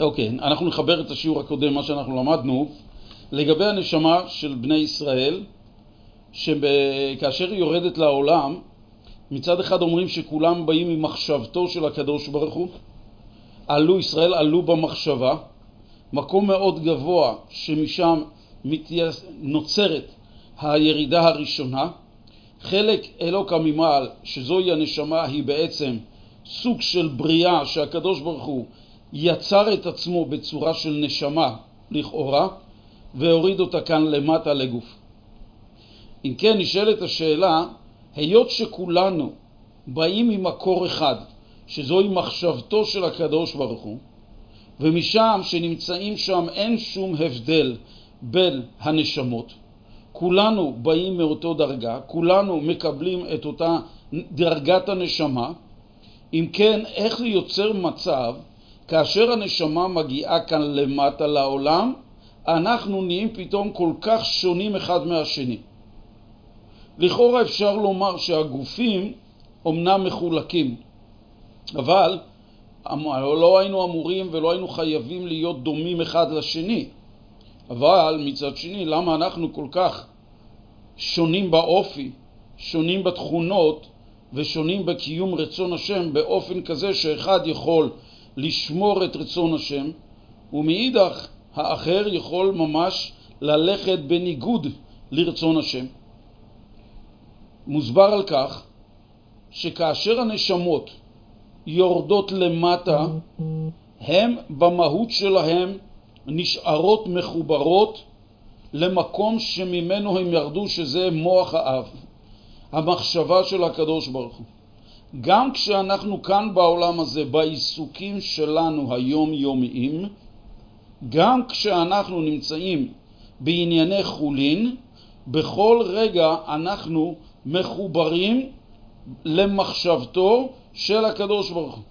אוקיי, אנחנו נחבר את השיעור הקודם, מה שאנחנו למדנו, לגבי הנשמה של בני ישראל, שכאשר היא יורדת לעולם, מצד אחד אומרים שכולם באים ממחשבתו של הקדוש ברוך הוא, עלו, ישראל עלו במחשבה, מקום מאוד גבוה שמשם נוצרת הירידה הראשונה, חלק אלוקא ממעל, שזוהי הנשמה, היא בעצם סוג של בריאה שהקדוש ברוך הוא יצר את עצמו בצורה של נשמה לכאורה והוריד אותה כאן למטה לגוף. אם כן, נשאלת השאלה, היות שכולנו באים ממקור אחד, שזוהי מחשבתו של הקדוש ברוך הוא, ומשם שנמצאים שם אין שום הבדל בין הנשמות, כולנו באים מאותו דרגה, כולנו מקבלים את אותה דרגת הנשמה, אם כן, איך זה יוצר מצב כאשר הנשמה מגיעה כאן למטה לעולם, אנחנו נהיים פתאום כל כך שונים אחד מהשני. לכאורה אפשר לומר שהגופים אומנם מחולקים, אבל לא היינו אמורים ולא היינו חייבים להיות דומים אחד לשני. אבל מצד שני, למה אנחנו כל כך שונים באופי, שונים בתכונות ושונים בקיום רצון השם באופן כזה שאחד יכול לשמור את רצון השם ומאידך האחר יכול ממש ללכת בניגוד לרצון השם. מוסבר על כך שכאשר הנשמות יורדות למטה, הם במהות שלהם נשארות מחוברות למקום שממנו הם ירדו, שזה מוח האב, המחשבה של הקדוש ברוך הוא. גם כשאנחנו כאן בעולם הזה, בעיסוקים שלנו היומיומיים, גם כשאנחנו נמצאים בענייני חולין, בכל רגע אנחנו מחוברים למחשבתו של הקדוש ברוך הוא.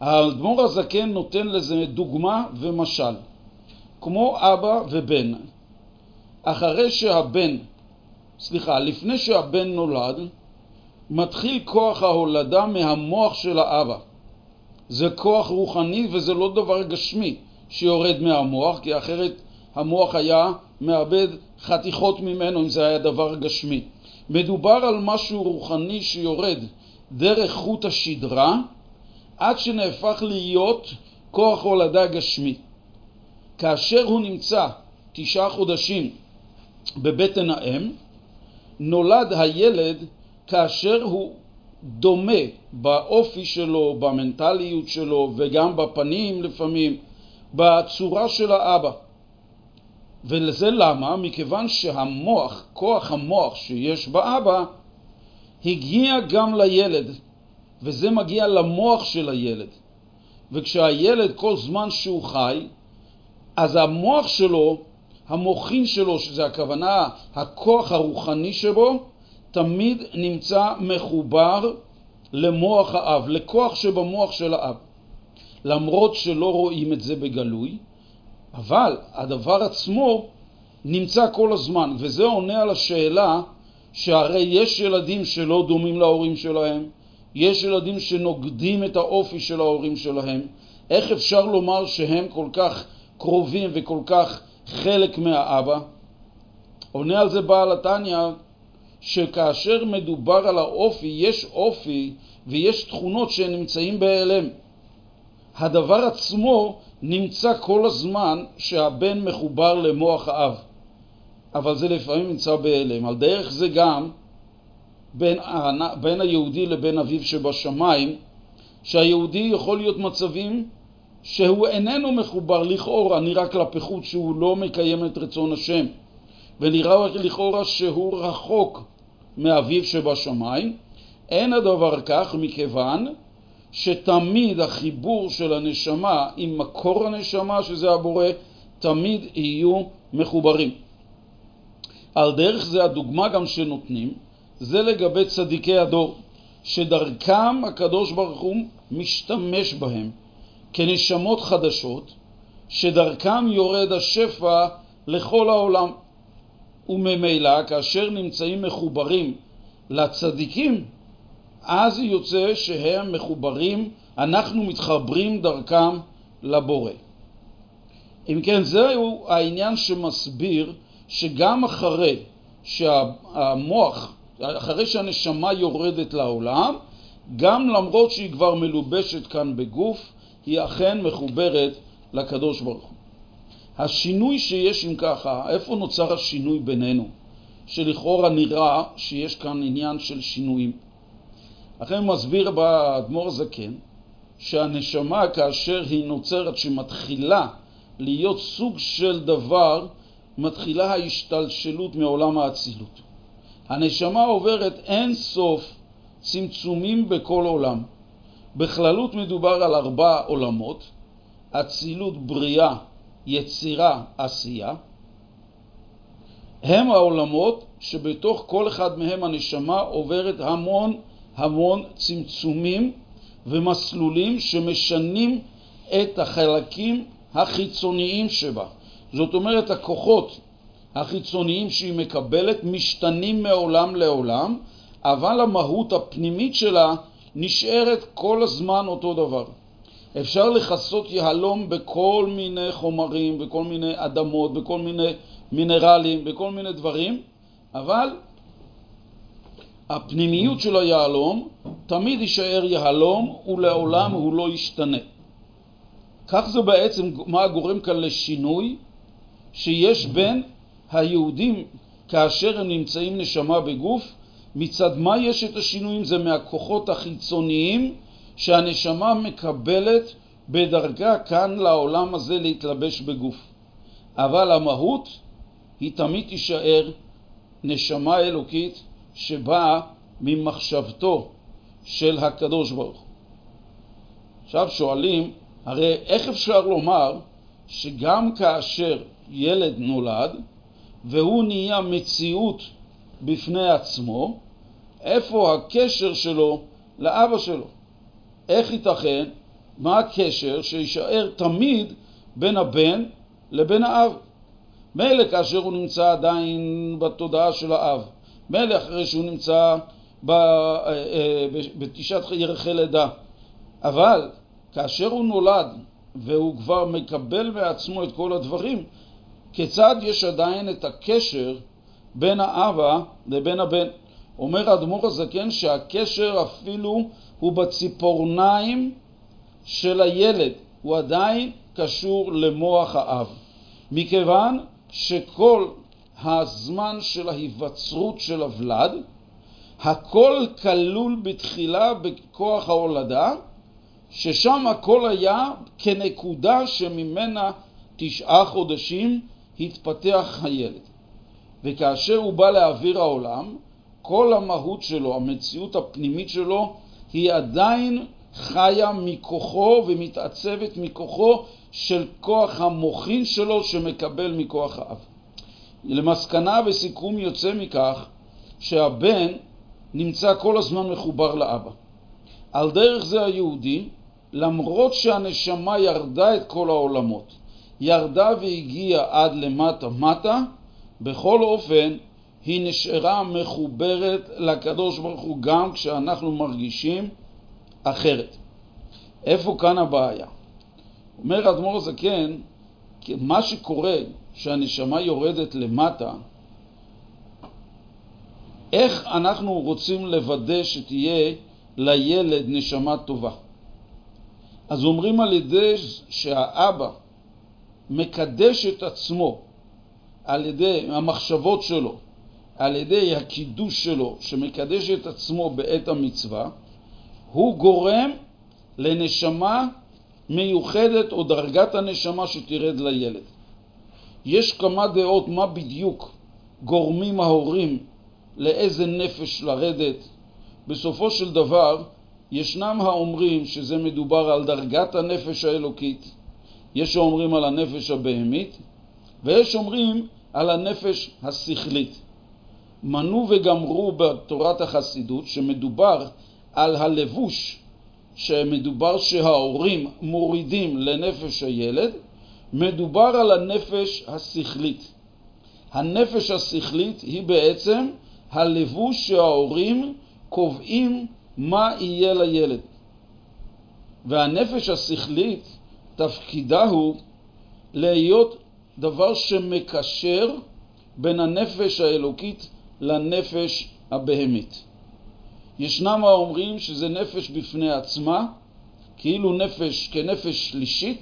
האדמו"ר הזקן נותן לזה דוגמה ומשל, כמו אבא ובן. אחרי שהבן, סליחה, לפני שהבן נולד, מתחיל כוח ההולדה מהמוח של האבא. זה כוח רוחני וזה לא דבר גשמי שיורד מהמוח, כי אחרת המוח היה מאבד חתיכות ממנו אם זה היה דבר גשמי. מדובר על משהו רוחני שיורד דרך חוט השדרה עד שנהפך להיות כוח הולדה גשמי. כאשר הוא נמצא תשעה חודשים בבטן האם, נולד הילד כאשר הוא דומה באופי שלו, במנטליות שלו וגם בפנים לפעמים, בצורה של האבא. ולזה למה? מכיוון שהמוח, כוח המוח שיש באבא, הגיע גם לילד, וזה מגיע למוח של הילד. וכשהילד כל זמן שהוא חי, אז המוח שלו, המוחין שלו, שזה הכוונה, הכוח הרוחני שבו, תמיד נמצא מחובר למוח האב, לכוח שבמוח של האב. למרות שלא רואים את זה בגלוי, אבל הדבר עצמו נמצא כל הזמן, וזה עונה על השאלה שהרי יש ילדים שלא דומים להורים שלהם, יש ילדים שנוגדים את האופי של ההורים שלהם, איך אפשר לומר שהם כל כך קרובים וכל כך חלק מהאבא? עונה על זה בעל התניא שכאשר מדובר על האופי, יש אופי ויש תכונות שנמצאים בהיעלם. הדבר עצמו נמצא כל הזמן שהבן מחובר למוח האב, אבל זה לפעמים נמצא בהיעלם. על דרך זה גם בין, בין היהודי לבין אביו שבשמיים, שהיהודי יכול להיות מצבים שהוא איננו מחובר לכאורה, נראה כלפי חוץ שהוא לא מקיים את רצון השם, ונראה לכאורה שהוא רחוק מאביו שבשמיים. אין הדבר כך מכיוון שתמיד החיבור של הנשמה עם מקור הנשמה, שזה הבורא, תמיד יהיו מחוברים. על דרך זה הדוגמה גם שנותנים, זה לגבי צדיקי הדור, שדרכם הקדוש ברוך הוא משתמש בהם כנשמות חדשות, שדרכם יורד השפע לכל העולם. וממילא כאשר נמצאים מחוברים לצדיקים, אז יוצא שהם מחוברים, אנחנו מתחברים דרכם לבורא. אם כן, זהו העניין שמסביר שגם אחרי שהמוח, אחרי שהנשמה יורדת לעולם, גם למרות שהיא כבר מלובשת כאן בגוף, היא אכן מחוברת לקדוש ברוך הוא. השינוי שיש אם ככה, איפה נוצר השינוי בינינו? שלכאורה נראה שיש כאן עניין של שינויים. לכן מסביר באדמו"ר הזקן שהנשמה כאשר היא נוצרת, שמתחילה להיות סוג של דבר, מתחילה ההשתלשלות מעולם האצילות. הנשמה עוברת אין סוף צמצומים בכל עולם. בכללות מדובר על ארבע עולמות, אצילות, בריאה, יצירה, עשייה. הם העולמות שבתוך כל אחד מהם הנשמה עוברת המון המון צמצומים ומסלולים שמשנים את החלקים החיצוניים שבה. זאת אומרת, הכוחות החיצוניים שהיא מקבלת משתנים מעולם לעולם, אבל המהות הפנימית שלה נשארת כל הזמן אותו דבר. אפשר לכסות יהלום בכל מיני חומרים, בכל מיני אדמות, בכל מיני מינרלים, בכל מיני דברים, אבל הפנימיות של היהלום תמיד יישאר יהלום ולעולם הוא לא ישתנה. כך זה בעצם מה גורם כאן לשינוי שיש בין היהודים כאשר הם נמצאים נשמה בגוף, מצד מה יש את השינויים? זה מהכוחות החיצוניים שהנשמה מקבלת בדרכה כאן לעולם הזה להתלבש בגוף. אבל המהות היא תמיד תישאר נשמה אלוקית שבאה ממחשבתו של הקדוש ברוך. עכשיו שואלים, הרי איך אפשר לומר שגם כאשר ילד נולד והוא נהיה מציאות בפני עצמו, איפה הקשר שלו לאבא שלו? איך ייתכן? מה הקשר שישאר תמיד בין הבן לבין האב? מילא כאשר הוא נמצא עדיין בתודעה של האב, מילא אחרי שהוא נמצא אה, אה, בתשעת ירחי לידה, אבל כאשר הוא נולד והוא כבר מקבל מעצמו את כל הדברים, כיצד יש עדיין את הקשר בין האבא לבין הבן? אומר האדמו"ר הזקן שהקשר אפילו הוא בציפורניים של הילד, הוא עדיין קשור למוח האב. מכיוון שכל הזמן של ההיווצרות של הוולד, הכל כלול בתחילה בכוח ההולדה, ששם הכל היה כנקודה שממנה תשעה חודשים התפתח הילד. וכאשר הוא בא לאוויר העולם, כל המהות שלו, המציאות הפנימית שלו, היא עדיין חיה מכוחו ומתעצבת מכוחו של כוח המוחין שלו שמקבל מכוח האב. למסקנה וסיכום יוצא מכך שהבן נמצא כל הזמן מחובר לאבא. על דרך זה היהודי, למרות שהנשמה ירדה את כל העולמות, ירדה והגיעה עד למטה מטה, בכל אופן היא נשארה מחוברת לקדוש ברוך הוא גם כשאנחנו מרגישים אחרת. איפה כאן הבעיה? אומר אדמו"ר הזקן, מה שקורה שהנשמה יורדת למטה, איך אנחנו רוצים לוודא שתהיה לילד נשמה טובה? אז אומרים על ידי שהאבא מקדש את עצמו על ידי המחשבות שלו, על ידי הקידוש שלו, שמקדש את עצמו בעת המצווה, הוא גורם לנשמה מיוחדת או דרגת הנשמה שתרד לילד. יש כמה דעות מה בדיוק גורמים ההורים לאיזה נפש לרדת. בסופו של דבר, ישנם האומרים שזה מדובר על דרגת הנפש האלוקית, יש שאומרים על הנפש הבהמית, ויש אומרים על הנפש השכלית. מנו וגמרו בתורת החסידות שמדובר על הלבוש שמדובר שההורים מורידים לנפש הילד, מדובר על הנפש השכלית. הנפש השכלית היא בעצם הלבוש שההורים קובעים מה יהיה לילד. והנפש השכלית, תפקידה הוא להיות דבר שמקשר בין הנפש האלוקית לנפש הבהמית. ישנם האומרים שזה נפש בפני עצמה, כאילו נפש כנפש שלישית,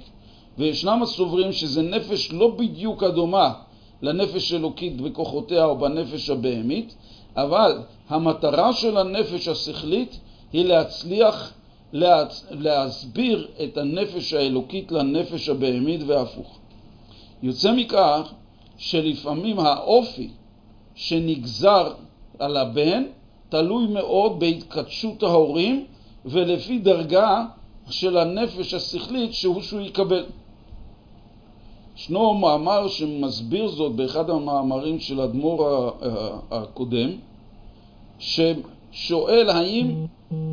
וישנם הסוברים שזה נפש לא בדיוק הדומה לנפש אלוקית בכוחותיה או בנפש הבהמית, אבל המטרה של הנפש השכלית היא להצליח להצ... להסביר את הנפש האלוקית לנפש הבהמית והפוך. יוצא מכך שלפעמים האופי שנגזר על הבן תלוי מאוד בהתקדשות ההורים ולפי דרגה של הנפש השכלית שהוא שהוא יקבל. ישנו מאמר שמסביר זאת באחד המאמרים של אדמו"ר הקודם, ששואל האם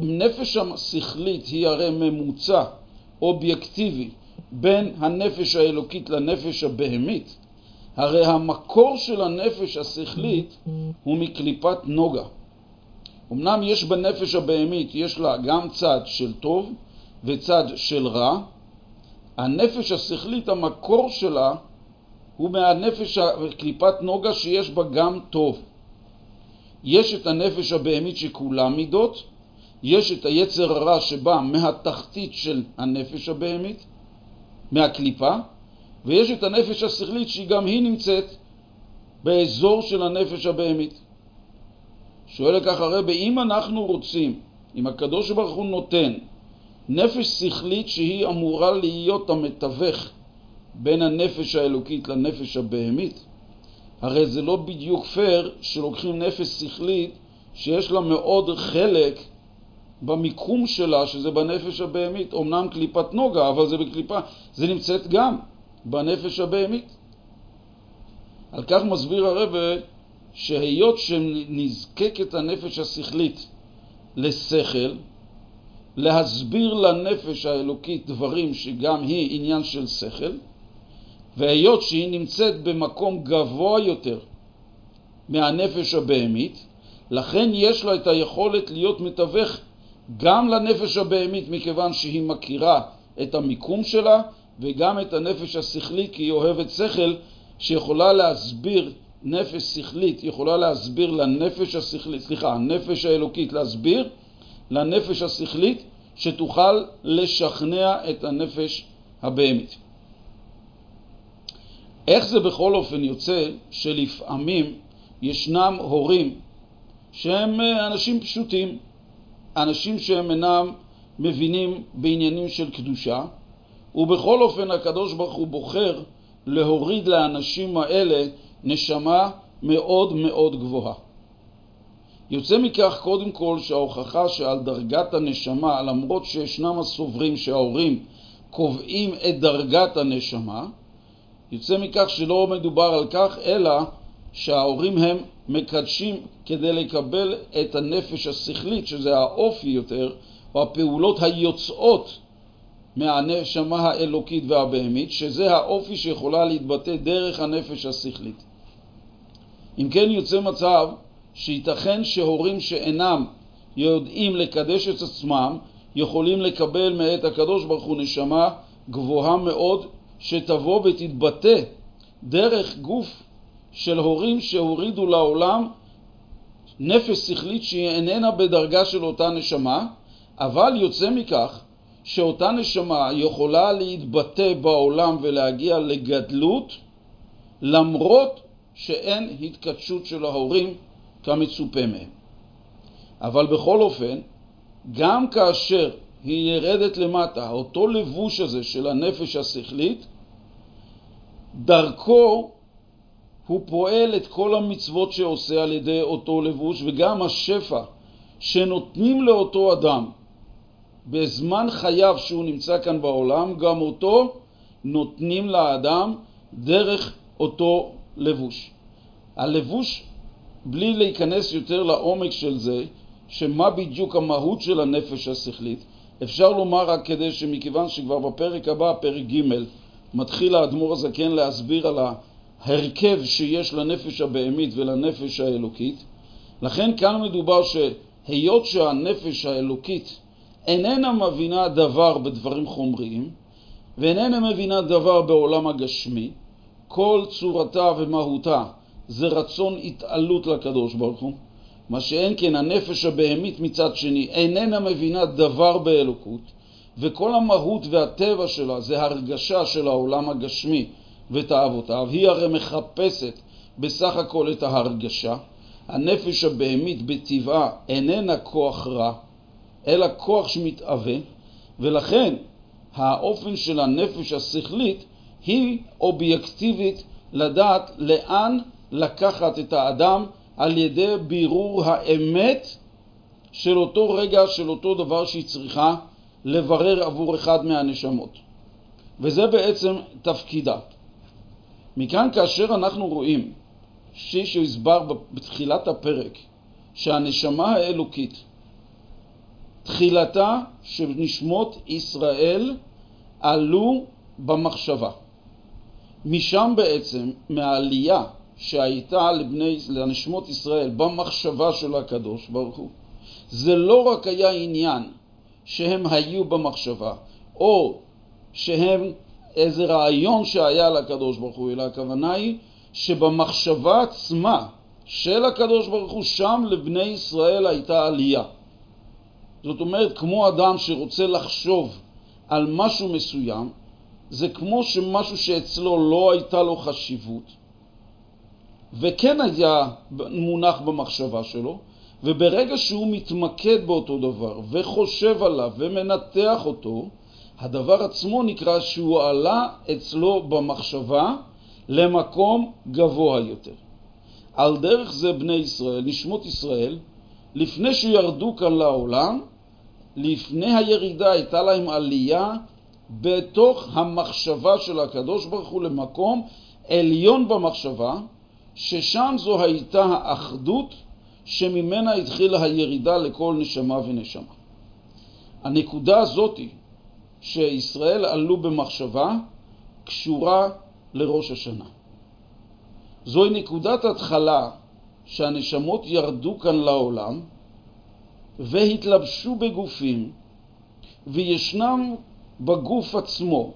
נפש השכלית היא הרי ממוצע אובייקטיבי בין הנפש האלוקית לנפש הבהמית, הרי המקור של הנפש השכלית הוא מקליפת נוגה. אמנם יש בנפש הבהמית, יש לה גם צד של טוב וצד של רע, הנפש השכלית, המקור שלה הוא מהנפש, קליפת נוגה שיש בה גם טוב. יש את הנפש הבהמית שכולה מידות, יש את היצר הרע שבא מהתחתית של הנפש הבהמית, מהקליפה, ויש את הנפש השכלית שהיא גם היא נמצאת באזור של הנפש הבהמית. שואל לכך הרבי, אם אנחנו רוצים, אם הקדוש ברוך הוא נותן נפש שכלית שהיא אמורה להיות המתווך בין הנפש האלוקית לנפש הבהמית, הרי זה לא בדיוק פייר שלוקחים נפש שכלית שיש לה מאוד חלק במיקום שלה, שזה בנפש הבהמית. אמנם קליפת נוגה, אבל זה בקליפה, זה נמצאת גם בנפש הבהמית. על כך מסביר הרב שהיות שנזקקת הנפש השכלית לשכל, להסביר לנפש האלוקית דברים שגם היא עניין של שכל, והיות שהיא נמצאת במקום גבוה יותר מהנפש הבהמית, לכן יש לה את היכולת להיות מתווך גם לנפש הבהמית מכיוון שהיא מכירה את המיקום שלה וגם את הנפש השכלית כי היא אוהבת שכל שיכולה להסביר נפש שכלית יכולה להסביר לנפש השכלית, סליחה, הנפש האלוקית להסביר לנפש השכלית שתוכל לשכנע את הנפש הבהמית. איך זה בכל אופן יוצא שלפעמים ישנם הורים שהם אנשים פשוטים, אנשים שהם אינם מבינים בעניינים של קדושה, ובכל אופן הקדוש ברוך הוא בוחר להוריד לאנשים האלה נשמה מאוד מאוד גבוהה. יוצא מכך קודם כל שההוכחה שעל דרגת הנשמה, למרות שישנם הסוברים שההורים קובעים את דרגת הנשמה, יוצא מכך שלא מדובר על כך, אלא שההורים הם מקדשים כדי לקבל את הנפש השכלית, שזה האופי יותר, או הפעולות היוצאות מהנשמה האלוקית והבהמית, שזה האופי שיכולה להתבטא דרך הנפש השכלית. אם כן יוצא מצב שייתכן שהורים שאינם יודעים לקדש את עצמם יכולים לקבל מאת הקדוש ברוך הוא נשמה גבוהה מאוד שתבוא ותתבטא דרך גוף של הורים שהורידו לעולם נפש שכלית שהיא איננה בדרגה של אותה נשמה, אבל יוצא מכך שאותה נשמה יכולה להתבטא בעולם ולהגיע לגדלות למרות שאין התקדשות של ההורים כמצופה מהם. אבל בכל אופן, גם כאשר היא ירדת למטה, אותו לבוש הזה של הנפש השכלית, דרכו הוא פועל את כל המצוות שעושה על ידי אותו לבוש, וגם השפע שנותנים לאותו אדם בזמן חייו שהוא נמצא כאן בעולם, גם אותו נותנים לאדם דרך אותו לבוש. הלבוש, בלי להיכנס יותר לעומק של זה, שמה בדיוק המהות של הנפש השכלית, אפשר לומר רק כדי שמכיוון שכבר בפרק הבא, פרק ג', מתחיל האדמו"ר הזקן להסביר על ההרכב שיש לנפש הבהמית ולנפש האלוקית, לכן כאן מדובר שהיות שהנפש האלוקית איננה מבינה דבר בדברים חומריים, ואיננה מבינה דבר בעולם הגשמי, כל צורתה ומהותה זה רצון התעלות לקדוש ברוך הוא, מה שאין כן הנפש הבהמית מצד שני איננה מבינה דבר באלוקות, וכל המהות והטבע שלה זה הרגשה של העולם הגשמי ותאוותיו, היא הרי מחפשת בסך הכל את ההרגשה. הנפש הבהמית בטבעה איננה כוח רע, אלא כוח שמתאווה, ולכן האופן של הנפש השכלית היא אובייקטיבית לדעת לאן לקחת את האדם על ידי בירור האמת של אותו רגע, של אותו דבר שהיא צריכה לברר עבור אחד מהנשמות. וזה בעצם תפקידה. מכאן כאשר אנחנו רואים שהסבר בתחילת הפרק שהנשמה האלוקית, תחילתה שנשמות ישראל עלו במחשבה. משם בעצם, מהעלייה שהייתה לבני, לנשמות ישראל במחשבה של הקדוש ברוך הוא, זה לא רק היה עניין שהם היו במחשבה, או שהם איזה רעיון שהיה לקדוש ברוך הוא, אלא הכוונה היא שבמחשבה עצמה של הקדוש ברוך הוא, שם לבני ישראל הייתה עלייה. זאת אומרת, כמו אדם שרוצה לחשוב על משהו מסוים, זה כמו שמשהו שאצלו לא הייתה לו חשיבות, וכן היה מונח במחשבה שלו, וברגע שהוא מתמקד באותו דבר וחושב עליו ומנתח אותו, הדבר עצמו נקרא שהוא עלה אצלו במחשבה למקום גבוה יותר. על דרך זה בני ישראל, נשמות ישראל, לפני שירדו כאן לעולם, לפני הירידה הייתה להם עלייה בתוך המחשבה של הקדוש ברוך הוא למקום עליון במחשבה, ששם זו הייתה האחדות שממנה התחילה הירידה לכל נשמה ונשמה. הנקודה הזאת שישראל עלו במחשבה קשורה לראש השנה. זוהי נקודת התחלה שהנשמות ירדו כאן לעולם והתלבשו בגופים וישנם בגוף עצמו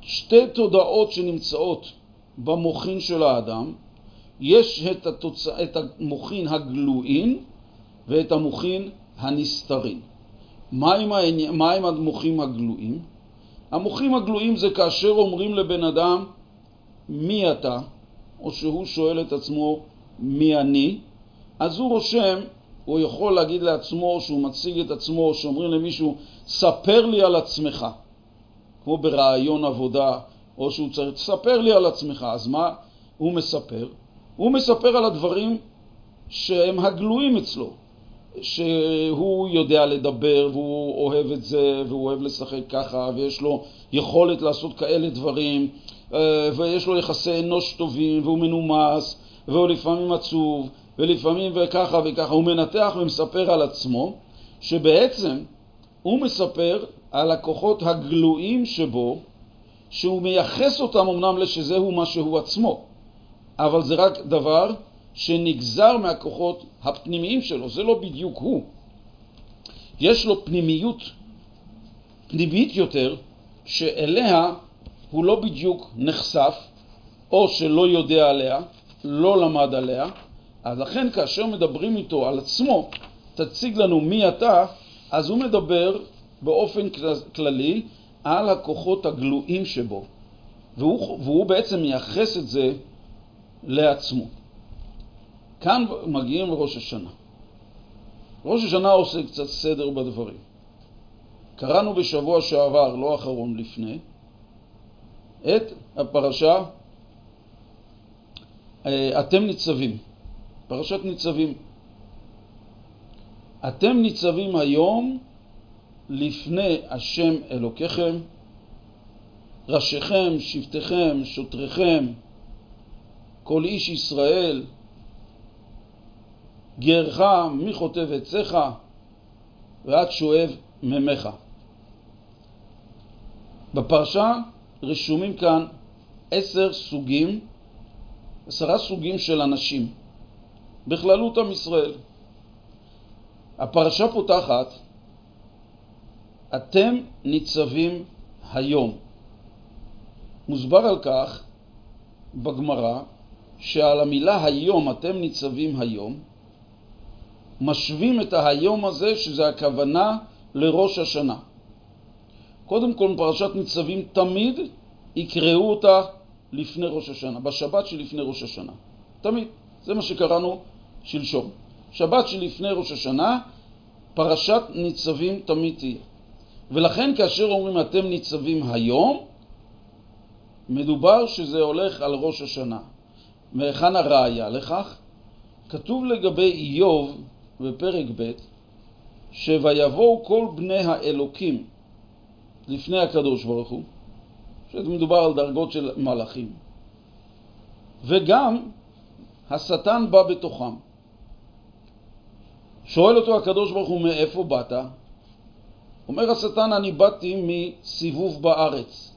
שתי תודעות שנמצאות במוחין של האדם, יש את, התוצ... את המוחין הגלויים ואת המוחין הנסתרים. מהם, העני... מהם המוחים הגלויים? המוחים הגלויים זה כאשר אומרים לבן אדם מי אתה, או שהוא שואל את עצמו מי אני, אז הוא רושם, הוא יכול להגיד לעצמו, שהוא מציג את עצמו, שאומרים למישהו, ספר לי על עצמך. כמו ברעיון עבודה, או שהוא צריך, תספר לי על עצמך. אז מה הוא מספר? הוא מספר על הדברים שהם הגלויים אצלו, שהוא יודע לדבר והוא אוהב את זה והוא אוהב לשחק ככה ויש לו יכולת לעשות כאלה דברים אה, ויש לו יחסי אנוש טובים והוא מנומס והוא לפעמים עצוב ולפעמים וככה וככה. הוא מנתח ומספר על עצמו שבעצם הוא מספר על הכוחות הגלויים שבו, שהוא מייחס אותם אמנם לשזהו מה שהוא עצמו, אבל זה רק דבר שנגזר מהכוחות הפנימיים שלו, זה לא בדיוק הוא. יש לו פנימיות פנימית יותר, שאליה הוא לא בדיוק נחשף, או שלא יודע עליה, לא למד עליה, אז לכן כאשר מדברים איתו על עצמו, תציג לנו מי אתה, אז הוא מדבר באופן כללי על הכוחות הגלויים שבו, והוא, והוא בעצם מייחס את זה לעצמו. כאן מגיעים לראש השנה. ראש השנה עושה קצת סדר בדברים. קראנו בשבוע שעבר, לא אחרון לפני, את הפרשה אה, אתם ניצבים, פרשת ניצבים. אתם ניצבים היום לפני השם אלוקיכם, ראשיכם, שבטיכם, שוטריכם, כל איש ישראל, גרך מי חוטב עציך ועד שואב ממך. בפרשה רשומים כאן עשר סוגים, עשרה סוגים של אנשים, בכללות עם ישראל. הפרשה פותחת אתם ניצבים היום. מוסבר על כך בגמרא שעל המילה היום, אתם ניצבים היום, משווים את היום הזה שזה הכוונה לראש השנה. קודם כל פרשת ניצבים תמיד יקראו אותה לפני ראש השנה, בשבת שלפני ראש השנה. תמיד. זה מה שקראנו שלשום. שבת שלפני ראש השנה, פרשת ניצבים תמיד תהיה. ולכן כאשר אומרים אתם ניצבים היום, מדובר שזה הולך על ראש השנה. מהיכן הראיה לכך? כתוב לגבי איוב בפרק ב' שויבואו כל בני האלוקים לפני הקדוש ברוך הוא, שמדובר על דרגות של מלאכים, וגם השטן בא בתוכם. שואל אותו הקדוש ברוך הוא, מאיפה באת? אומר השטן, אני באתי מסיבוב בארץ.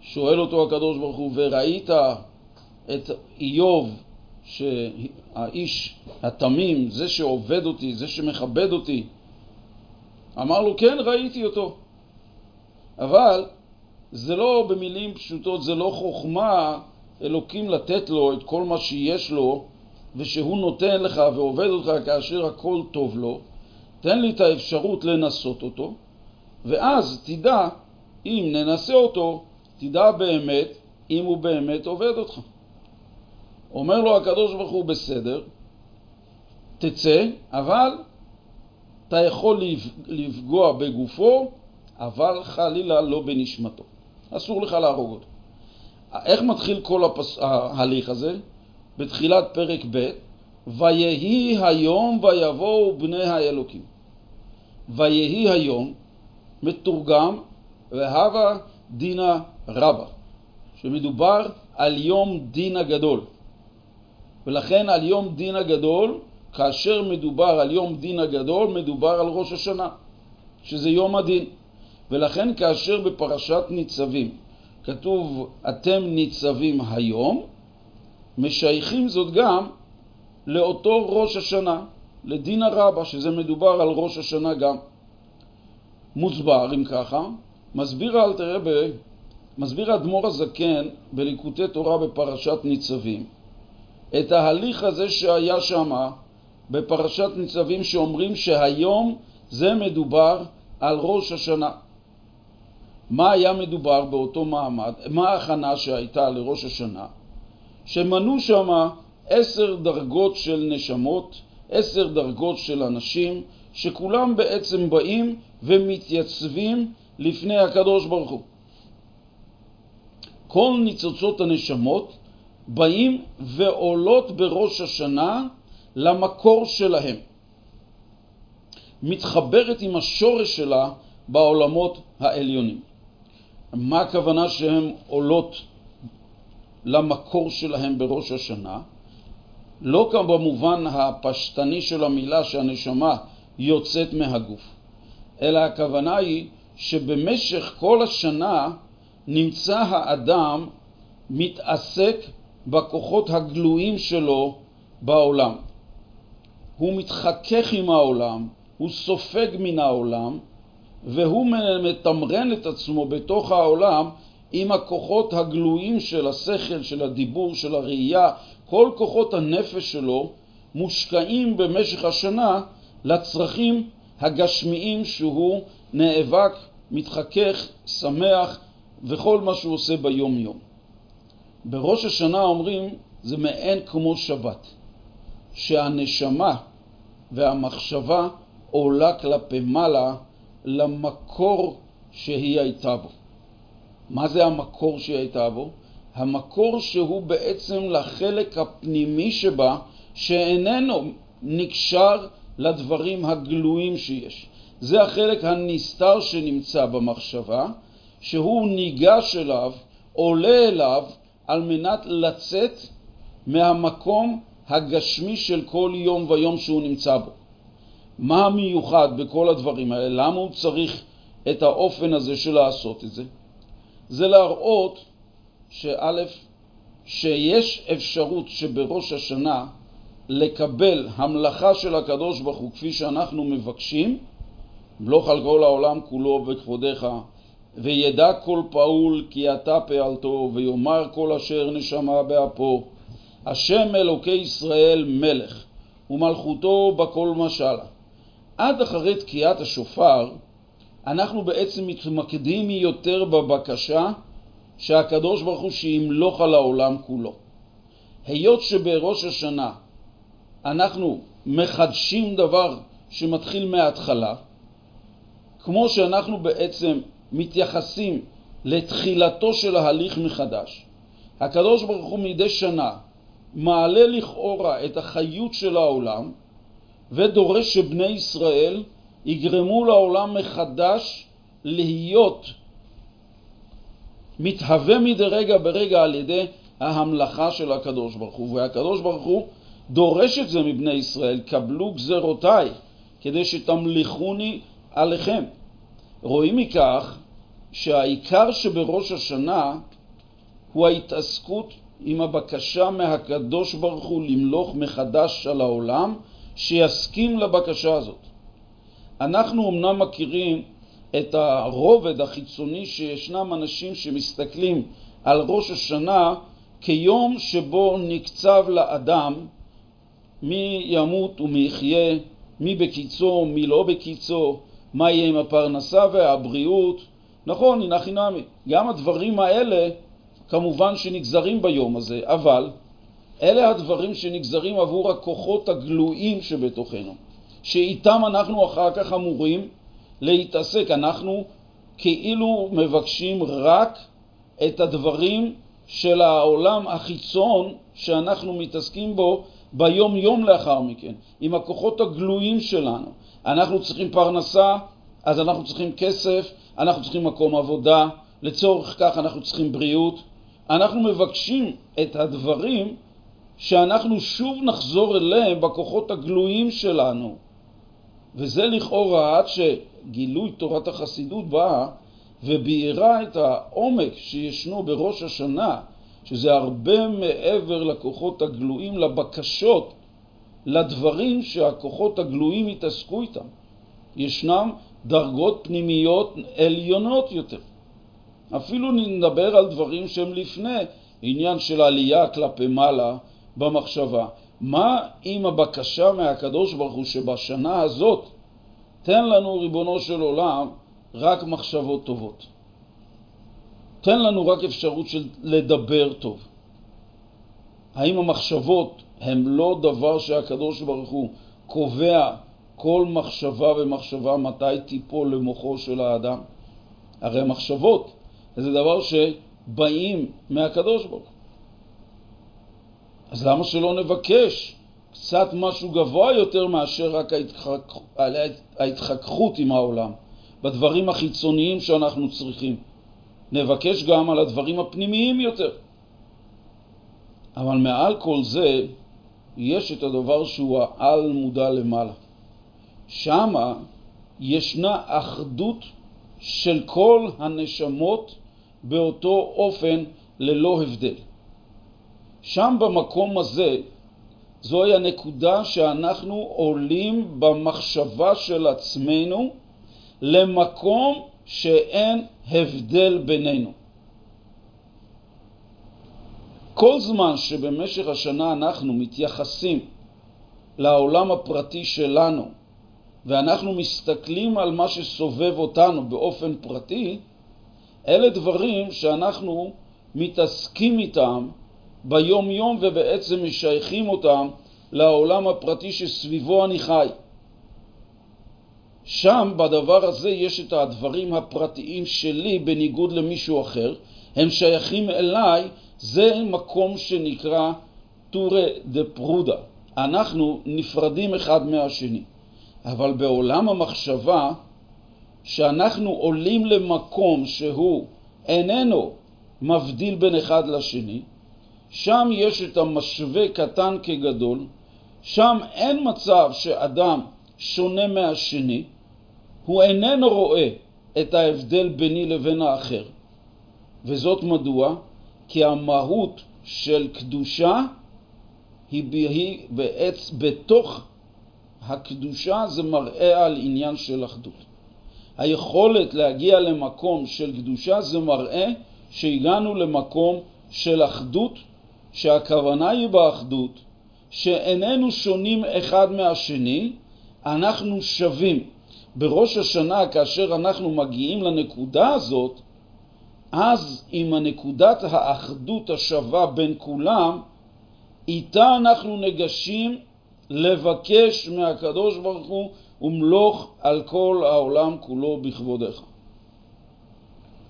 שואל אותו הקדוש ברוך הוא, וראית את איוב, שהאיש התמים, זה שעובד אותי, זה שמכבד אותי, אמר לו, כן, ראיתי אותו. אבל זה לא במילים פשוטות, זה לא חוכמה אלוקים לתת לו את כל מה שיש לו, ושהוא נותן לך ועובד אותך כאשר הכל טוב לו. תן לי את האפשרות לנסות אותו, ואז תדע, אם ננסה אותו, תדע באמת אם הוא באמת עובד אותך. אומר לו הקדוש ברוך הוא בסדר, תצא, אבל אתה יכול לפגוע בגופו, אבל חלילה לא בנשמתו. אסור לך להרוג אותו. איך מתחיל כל הפס... ההליך הזה? בתחילת פרק ב' ויהי היום ויבואו בני האלוקים. ויהי היום מתורגם והווה דינה רבה, שמדובר על יום דין הגדול. ולכן על יום דין הגדול, כאשר מדובר על יום דין הגדול, מדובר על ראש השנה, שזה יום הדין. ולכן כאשר בפרשת ניצבים כתוב אתם ניצבים היום, משייכים זאת גם לאותו ראש השנה, לדין הרבה, שזה מדובר על ראש השנה גם. מוסבר, אם ככה, מסביר אלתר רבי, מסביר האדמו"ר הזקן בליקוטי תורה בפרשת ניצבים, את ההליך הזה שהיה שם בפרשת ניצבים שאומרים שהיום זה מדובר על ראש השנה. מה היה מדובר באותו מעמד, מה ההכנה שהייתה לראש השנה, שמנו שם עשר דרגות של נשמות, עשר דרגות של אנשים, שכולם בעצם באים ומתייצבים לפני הקדוש ברוך הוא. כל ניצוצות הנשמות באים ועולות בראש השנה למקור שלהם. מתחברת עם השורש שלה בעולמות העליונים. מה הכוונה שהן עולות למקור שלהם בראש השנה? לא כאן במובן הפשטני של המילה שהנשמה יוצאת מהגוף, אלא הכוונה היא שבמשך כל השנה נמצא האדם מתעסק בכוחות הגלויים שלו בעולם. הוא מתחכך עם העולם, הוא סופג מן העולם, והוא מתמרן את עצמו בתוך העולם עם הכוחות הגלויים של השכל, של הדיבור, של הראייה, כל כוחות הנפש שלו מושקעים במשך השנה לצרכים הגשמיים שהוא נאבק, מתחכך, שמח וכל מה שהוא עושה ביום יום. בראש השנה אומרים זה מעין כמו שבת, שהנשמה והמחשבה עולה כלפי מעלה למקור שהיא הייתה בו. מה זה המקור שהיא הייתה בו? המקור שהוא בעצם לחלק הפנימי שבה, שאיננו נקשר לדברים הגלויים שיש. זה החלק הנסתר שנמצא במחשבה, שהוא ניגש אליו, עולה אליו, על מנת לצאת מהמקום הגשמי של כל יום ויום שהוא נמצא בו. מה המיוחד בכל הדברים האלה? למה הוא צריך את האופן הזה של לעשות את זה? זה להראות שא', שיש אפשרות שבראש השנה לקבל המלאכה של הקדוש ברוך הוא כפי שאנחנו מבקשים, מלוך על כל העולם כולו בכבודיך, וידע כל פעול כי אתה פעלתו, ויאמר כל אשר נשמה באפו. השם אלוקי ישראל מלך, ומלכותו בכל משלה. עד אחרי תקיעת השופר, אנחנו בעצם מתמקדים יותר בבקשה שהקדוש ברוך הוא שימלוך על העולם כולו. היות שבראש השנה אנחנו מחדשים דבר שמתחיל מההתחלה, כמו שאנחנו בעצם מתייחסים לתחילתו של ההליך מחדש, הקדוש ברוך הוא מדי שנה מעלה לכאורה את החיות של העולם ודורש שבני ישראל יגרמו לעולם מחדש להיות מתהווה מדי רגע ברגע על ידי ההמלכה של הקדוש ברוך הוא. והקדוש ברוך הוא דורש את זה מבני ישראל, קבלו גזרותיי, כדי שתמליכוני עליכם. רואים מכך שהעיקר שבראש השנה הוא ההתעסקות עם הבקשה מהקדוש ברוך הוא למלוך מחדש על העולם, שיסכים לבקשה הזאת. אנחנו אמנם מכירים את הרובד החיצוני שישנם אנשים שמסתכלים על ראש השנה כיום שבו נקצב לאדם מי ימות ומי יחיה, מי בקיצו, מי לא בקיצו, מה יהיה עם הפרנסה והבריאות. נכון, הנה חינמי. גם הדברים האלה כמובן שנגזרים ביום הזה, אבל אלה הדברים שנגזרים עבור הכוחות הגלויים שבתוכנו, שאיתם אנחנו אחר כך אמורים להתעסק. אנחנו כאילו מבקשים רק את הדברים של העולם החיצון שאנחנו מתעסקים בו ביום יום לאחר מכן, עם הכוחות הגלויים שלנו. אנחנו צריכים פרנסה, אז אנחנו צריכים כסף, אנחנו צריכים מקום עבודה, לצורך כך אנחנו צריכים בריאות. אנחנו מבקשים את הדברים שאנחנו שוב נחזור אליהם בכוחות הגלויים שלנו. וזה לכאורה עד שגילוי תורת החסידות באה וביערה את העומק שישנו בראש השנה, שזה הרבה מעבר לכוחות הגלויים, לבקשות, לדברים שהכוחות הגלויים התעסקו איתם. ישנם דרגות פנימיות עליונות יותר. אפילו נדבר על דברים שהם לפני עניין של עלייה כלפי מעלה במחשבה. מה עם הבקשה מהקדוש ברוך הוא שבשנה הזאת תן לנו, ריבונו של עולם, רק מחשבות טובות. תן לנו רק אפשרות של לדבר טוב. האם המחשבות הן לא דבר שהקדוש ברוך הוא קובע כל מחשבה ומחשבה מתי תיפול למוחו של האדם? הרי המחשבות זה דבר שבאים מהקדוש ברוך הוא. אז למה שלא נבקש קצת משהו גבוה יותר מאשר רק ההתחכ... ההתחככות עם העולם, בדברים החיצוניים שאנחנו צריכים? נבקש גם על הדברים הפנימיים יותר. אבל מעל כל זה, יש את הדבר שהוא העל מודע למעלה. שמה ישנה אחדות של כל הנשמות באותו אופן ללא הבדל. שם במקום הזה, זוהי הנקודה שאנחנו עולים במחשבה של עצמנו למקום שאין הבדל בינינו. כל זמן שבמשך השנה אנחנו מתייחסים לעולם הפרטי שלנו ואנחנו מסתכלים על מה שסובב אותנו באופן פרטי, אלה דברים שאנחנו מתעסקים איתם ביום יום ובעצם משייכים אותם לעולם הפרטי שסביבו אני חי. שם, בדבר הזה, יש את הדברים הפרטיים שלי בניגוד למישהו אחר, הם שייכים אליי, זה מקום שנקרא טורה דה פרודה. אנחנו נפרדים אחד מהשני. אבל בעולם המחשבה, שאנחנו עולים למקום שהוא איננו מבדיל בין אחד לשני, שם יש את המשווה קטן כגדול, שם אין מצב שאדם שונה מהשני, הוא איננו רואה את ההבדל ביני לבין האחר. וזאת מדוע? כי המהות של קדושה היא, היא בעץ, בתוך הקדושה זה מראה על עניין של אחדות. היכולת להגיע למקום של קדושה זה מראה שהגענו למקום של אחדות, שהכוונה היא באחדות, שאיננו שונים אחד מהשני, אנחנו שווים. בראש השנה, כאשר אנחנו מגיעים לנקודה הזאת, אז עם הנקודת האחדות השווה בין כולם, איתה אנחנו ניגשים לבקש מהקדוש ברוך הוא ומלוך על כל העולם כולו בכבודך.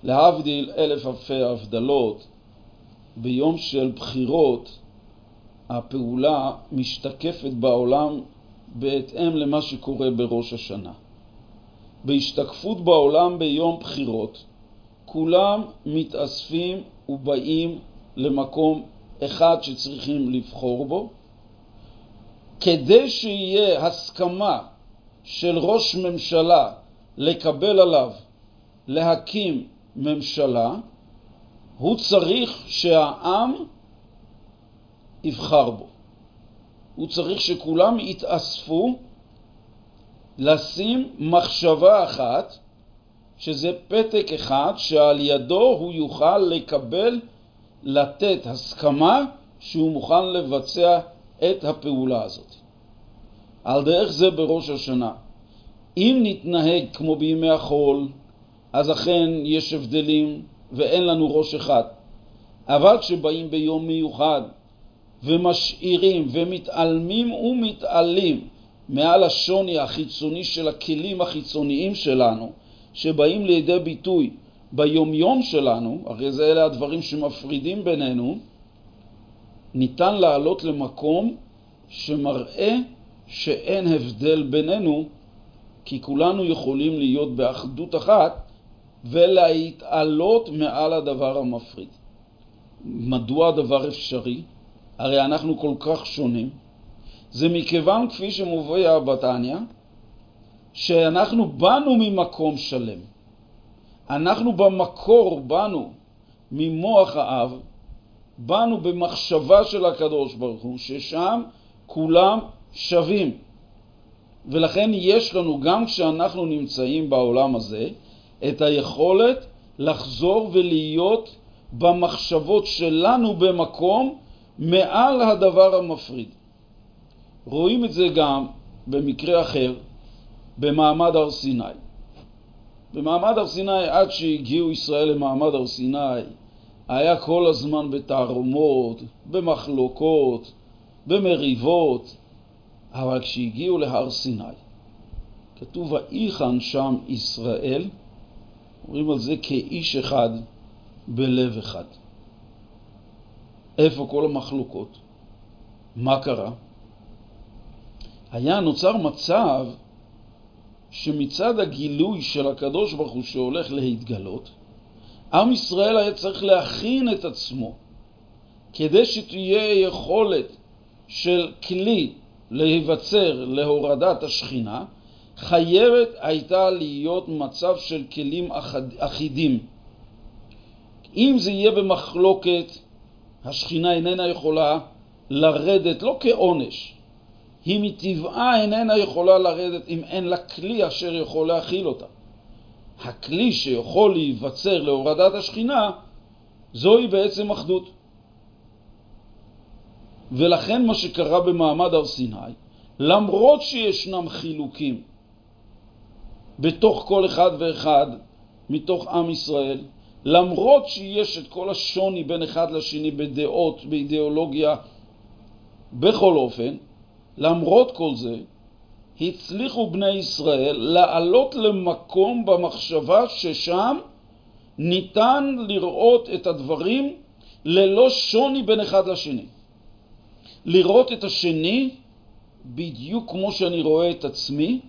להבדיל אלף אלפי הבדלות, ביום של בחירות הפעולה משתקפת בעולם בהתאם למה שקורה בראש השנה. בהשתקפות בעולם ביום בחירות, כולם מתאספים ובאים למקום אחד שצריכים לבחור בו, כדי שיהיה הסכמה של ראש ממשלה לקבל עליו להקים ממשלה, הוא צריך שהעם יבחר בו. הוא צריך שכולם יתאספו לשים מחשבה אחת, שזה פתק אחד שעל ידו הוא יוכל לקבל, לתת הסכמה שהוא מוכן לבצע את הפעולה הזאת. על דרך זה בראש השנה. אם נתנהג כמו בימי החול, אז אכן יש הבדלים ואין לנו ראש אחד. אבל כשבאים ביום מיוחד ומשאירים ומתעלמים ומתעלים מעל השוני החיצוני של הכלים החיצוניים שלנו, שבאים לידי ביטוי ביומיום שלנו, הרי זה אלה הדברים שמפרידים בינינו, ניתן לעלות למקום שמראה שאין הבדל בינינו, כי כולנו יכולים להיות באחדות אחת ולהתעלות מעל הדבר המפריד. מדוע הדבר אפשרי? הרי אנחנו כל כך שונים. זה מכיוון, כפי שמופיע בתניא, שאנחנו באנו ממקום שלם. אנחנו במקור באנו ממוח האב, באנו במחשבה של הקדוש ברוך הוא, ששם כולם שווים. ולכן יש לנו, גם כשאנחנו נמצאים בעולם הזה, את היכולת לחזור ולהיות במחשבות שלנו במקום מעל הדבר המפריד. רואים את זה גם במקרה אחר, במעמד הר סיני. במעמד הר סיני, עד שהגיעו ישראל למעמד הר סיני, היה כל הזמן בתערומות, במחלוקות, במריבות, אבל כשהגיעו להר סיני, כתוב, ויחן שם ישראל, אומרים על זה כאיש אחד בלב אחד. איפה כל המחלוקות? מה קרה? היה נוצר מצב שמצד הגילוי של הקדוש ברוך הוא שהולך להתגלות, עם ישראל היה צריך להכין את עצמו כדי שתהיה יכולת של כלי להיווצר להורדת השכינה, חייבת הייתה להיות מצב של כלים אחידים. אם זה יהיה במחלוקת, השכינה איננה יכולה לרדת, לא כעונש, היא מטבעה איננה יכולה לרדת אם אין לה כלי אשר יכול להכיל אותה. הכלי שיכול להיווצר להורדת השכינה, זוהי בעצם אחדות. ולכן מה שקרה במעמד הר סיני, למרות שישנם חילוקים בתוך כל אחד ואחד מתוך עם ישראל, למרות שיש את כל השוני בין אחד לשני בדעות, באידיאולוגיה, בכל אופן, למרות כל זה, הצליחו בני ישראל לעלות למקום במחשבה ששם ניתן לראות את הדברים ללא שוני בין אחד לשני. לראות את השני בדיוק כמו שאני רואה את עצמי,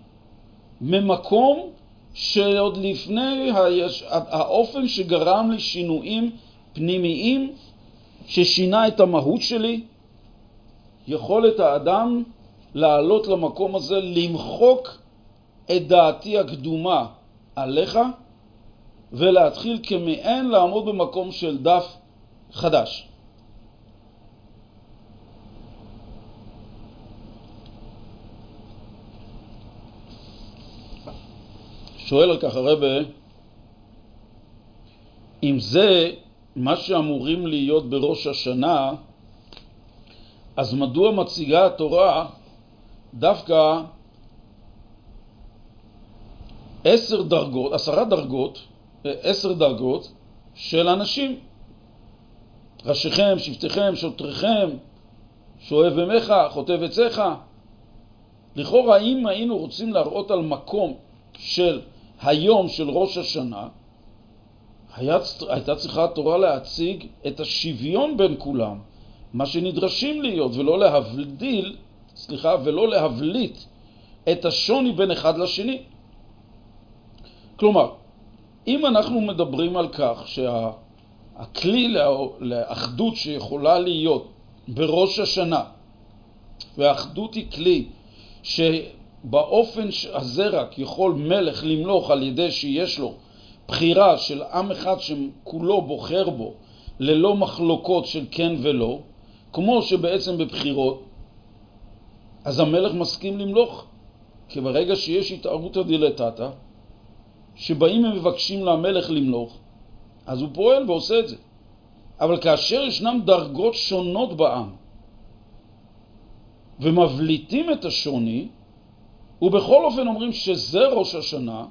ממקום שעוד לפני האופן שגרם לי שינויים פנימיים, ששינה את המהות שלי, יכולת האדם לעלות למקום הזה, למחוק את דעתי הקדומה עליך ולהתחיל כמעין לעמוד במקום של דף חדש. שואל על כך הרבה, אם זה מה שאמורים להיות בראש השנה, אז מדוע מציגה התורה דווקא עשר דרגות, עשרה דרגות, עשר דרגות של אנשים? ראשיכם, שבטיכם, שוטריכם, שואב אמך, חוטב עציך. לכאורה, אם היינו רוצים להראות על מקום של היום של ראש השנה, הייתה צריכה התורה להציג את השוויון בין כולם, מה שנדרשים להיות, ולא להבדיל, סליחה, ולא להבליט את השוני בין אחד לשני. כלומר, אם אנחנו מדברים על כך שהכלי לאחדות שיכולה להיות בראש השנה, והאחדות היא כלי שבאופן הזה רק יכול מלך למלוך על ידי שיש לו בחירה של עם אחד שכולו בוחר בו ללא מחלוקות של כן ולא, כמו שבעצם בבחירות, אז המלך מסכים למלוך. כי ברגע שיש התערותא דילתתא, שבאים ומבקשים למלך למלוך, אז הוא פועל ועושה את זה. אבל כאשר ישנם דרגות שונות בעם, ומבליטים את השוני, ובכל אופן אומרים שזה ראש השנה,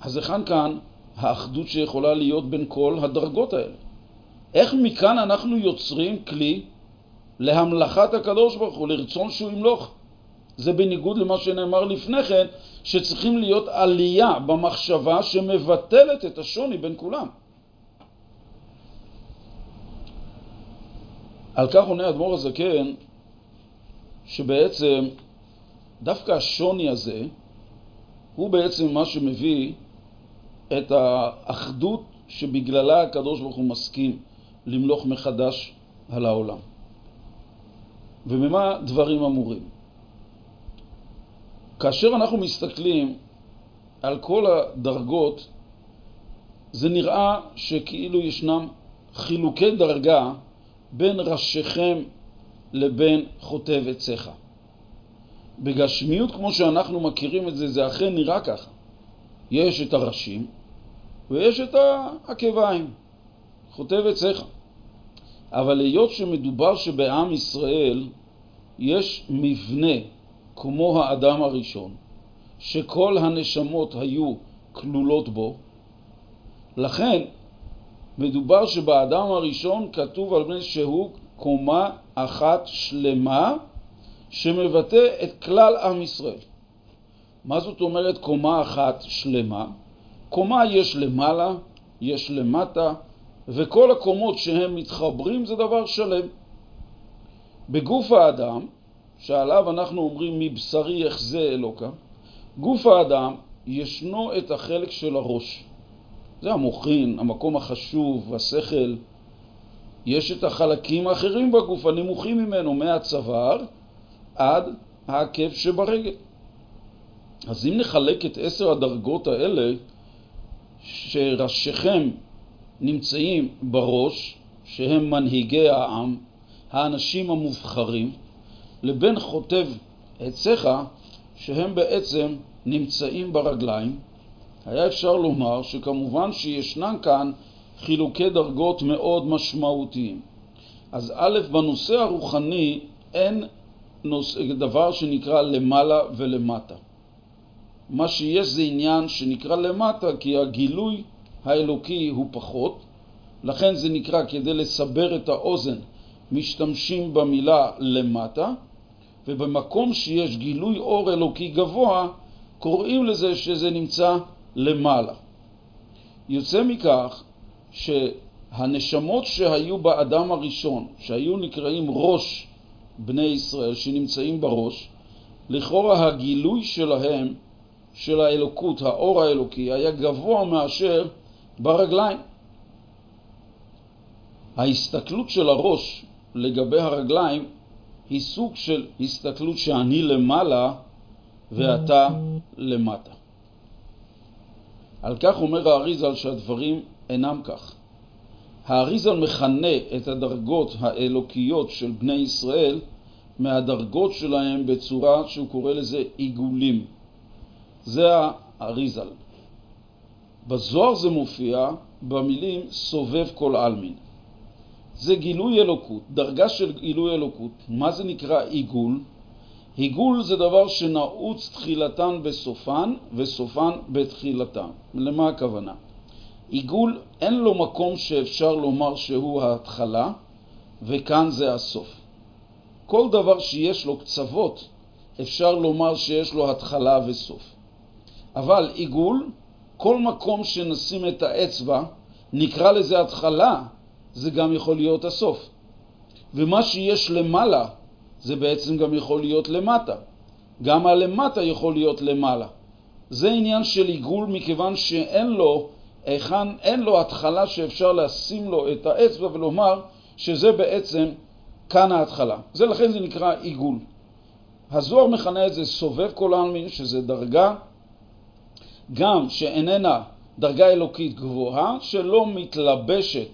אז היכן כאן האחדות שיכולה להיות בין כל הדרגות האלה? איך מכאן אנחנו יוצרים כלי להמלכת הקדוש ברוך הוא, לרצון שהוא ימלוך? זה בניגוד למה שנאמר לפני כן, שצריכים להיות עלייה במחשבה שמבטלת את השוני בין כולם. על כך עונה אדמו"ר הזקן, שבעצם דווקא השוני הזה הוא בעצם מה שמביא את האחדות שבגללה הקדוש ברוך הוא מסכים למלוך מחדש על העולם. וממה דברים אמורים? כאשר אנחנו מסתכלים על כל הדרגות, זה נראה שכאילו ישנם חילוקי דרגה בין ראשיכם לבין חוטב עציך. בגשמיות כמו שאנחנו מכירים את זה, זה אכן נראה ככה. יש את הראשים ויש את העקביים, חוטב עציך. אבל היות שמדובר שבעם ישראל יש מבנה כמו האדם הראשון, שכל הנשמות היו כלולות בו, לכן מדובר שבאדם הראשון כתוב על בני שהוא קומה אחת שלמה שמבטא את כלל עם ישראל. מה זאת אומרת קומה אחת שלמה? קומה יש למעלה, יש למטה, וכל הקומות שהם מתחברים זה דבר שלם. בגוף האדם, שעליו אנחנו אומרים מבשרי יחזה אלוקה, גוף האדם ישנו את החלק של הראש. זה המוחין, המקום החשוב, השכל. יש את החלקים האחרים בגוף, הנמוכים ממנו, מהצוואר עד העקב שברגל. אז אם נחלק את עשר הדרגות האלה, שראשיכם נמצאים בראש, שהם מנהיגי העם, האנשים המובחרים, לבין חוטב עציך, שהם בעצם נמצאים ברגליים, היה אפשר לומר שכמובן שישנן כאן חילוקי דרגות מאוד משמעותיים. אז א', בנושא הרוחני אין דבר שנקרא למעלה ולמטה. מה שיש זה עניין שנקרא למטה כי הגילוי האלוקי הוא פחות, לכן זה נקרא, כדי לסבר את האוזן, משתמשים במילה למטה, ובמקום שיש גילוי אור אלוקי גבוה, קוראים לזה שזה נמצא למעלה. יוצא מכך שהנשמות שהיו באדם הראשון, שהיו נקראים ראש בני ישראל, שנמצאים בראש, לכאורה הגילוי שלהם, של האלוקות, האור האלוקי, היה גבוה מאשר ברגליים. ההסתכלות של הראש לגבי הרגליים היא סוג של הסתכלות שאני למעלה ואתה למטה. על כך אומר האריזל שהדברים אינם כך. האריזל מכנה את הדרגות האלוקיות של בני ישראל מהדרגות שלהם בצורה שהוא קורא לזה עיגולים. זה האריזל. בזוהר זה מופיע במילים סובב כל עלמין. זה גילוי אלוקות, דרגה של גילוי אלוקות. מה זה נקרא עיגול? עיגול זה דבר שנעוץ תחילתן בסופן וסופן בתחילתן. למה הכוונה? עיגול אין לו מקום שאפשר לומר שהוא ההתחלה וכאן זה הסוף. כל דבר שיש לו קצוות אפשר לומר שיש לו התחלה וסוף. אבל עיגול, כל מקום שנשים את האצבע, נקרא לזה התחלה, זה גם יכול להיות הסוף. ומה שיש למעלה, זה בעצם גם יכול להיות למטה. גם הלמטה יכול להיות למעלה. זה עניין של עיגול מכיוון שאין לו, היכן, אין לו התחלה שאפשר לשים לו את האצבע ולומר שזה בעצם כאן ההתחלה. זה לכן זה נקרא עיגול. הזוהר מכנה את זה סובב כל העלמין, שזה דרגה גם שאיננה דרגה אלוקית גבוהה, שלא מתלבשת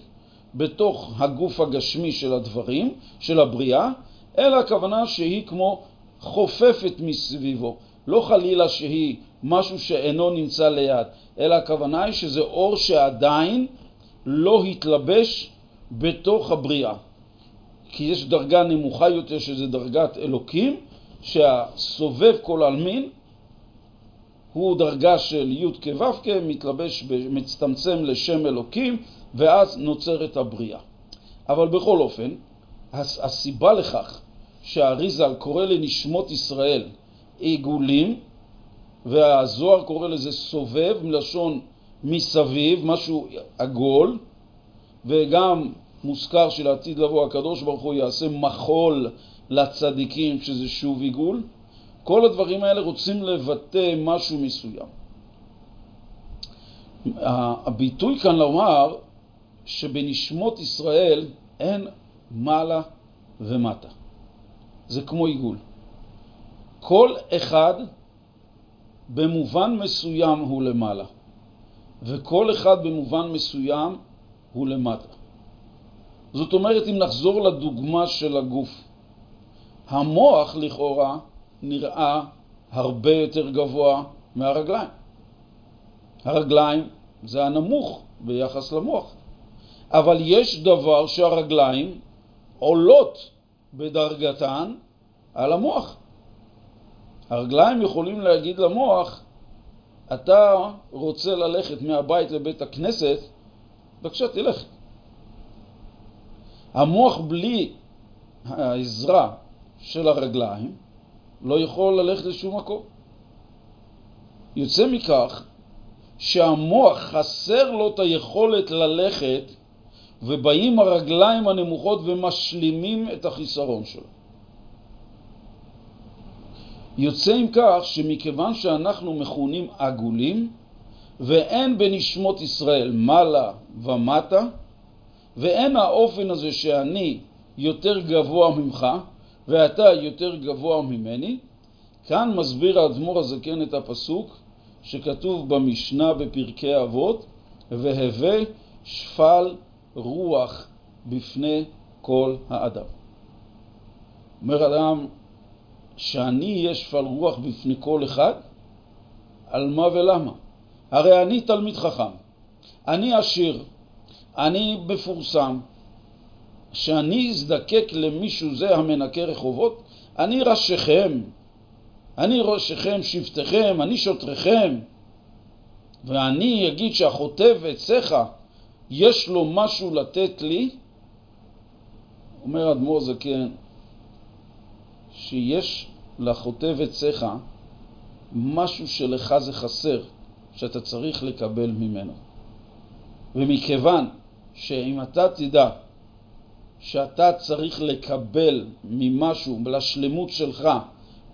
בתוך הגוף הגשמי של הדברים, של הבריאה, אלא הכוונה שהיא כמו חופפת מסביבו. לא חלילה שהיא משהו שאינו נמצא ליד, אלא הכוונה היא שזה אור שעדיין לא התלבש בתוך הבריאה. כי יש דרגה נמוכה יותר שזה דרגת אלוקים, שהסובב כל עלמין הוא דרגה של י' כו' מתלבש, מצטמצם לשם אלוקים, ואז נוצרת הבריאה. אבל בכל אופן, הסיבה לכך שהאריזל קורא לנשמות ישראל עיגולים, והזוהר קורא לזה סובב, מלשון מסביב, משהו עגול, וגם מוזכר שלעתיד לבוא הקדוש ברוך הוא יעשה מחול לצדיקים, שזה שוב עיגול. כל הדברים האלה רוצים לבטא משהו מסוים. הביטוי כאן לומר שבנשמות ישראל אין מעלה ומטה. זה כמו עיגול. כל אחד במובן מסוים הוא למעלה, וכל אחד במובן מסוים הוא למטה. זאת אומרת, אם נחזור לדוגמה של הגוף, המוח לכאורה נראה הרבה יותר גבוה מהרגליים. הרגליים זה הנמוך ביחס למוח. אבל יש דבר שהרגליים עולות בדרגתן על המוח. הרגליים יכולים להגיד למוח, אתה רוצה ללכת מהבית לבית הכנסת, בבקשה תלך. המוח בלי העזרה של הרגליים לא יכול ללכת לשום מקום. יוצא מכך שהמוח חסר לו את היכולת ללכת ובאים הרגליים הנמוכות ומשלימים את החיסרון שלו. יוצא עם כך שמכיוון שאנחנו מכונים עגולים ואין בנשמות ישראל מעלה ומטה ואין האופן הזה שאני יותר גבוה ממך ואתה יותר גבוה ממני, כאן מסביר האדמו"ר הזקן את הפסוק שכתוב במשנה בפרקי אבות, והווה שפל רוח בפני כל האדם. אומר אדם, שאני אהיה שפל רוח בפני כל אחד? על מה ולמה? הרי אני תלמיד חכם, אני עשיר, אני מפורסם, שאני אזדקק למישהו זה המנקה רחובות? אני ראשיכם, אני ראשיכם, שבטיכם, אני שוטריכם, ואני אגיד שהחוטב עציך יש לו משהו לתת לי? אומר אדמו"ר זקן, שיש לחוטב עציך משהו שלך זה חסר, שאתה צריך לקבל ממנו. ומכיוון שאם אתה תדע שאתה צריך לקבל ממשהו, לשלמות שלך,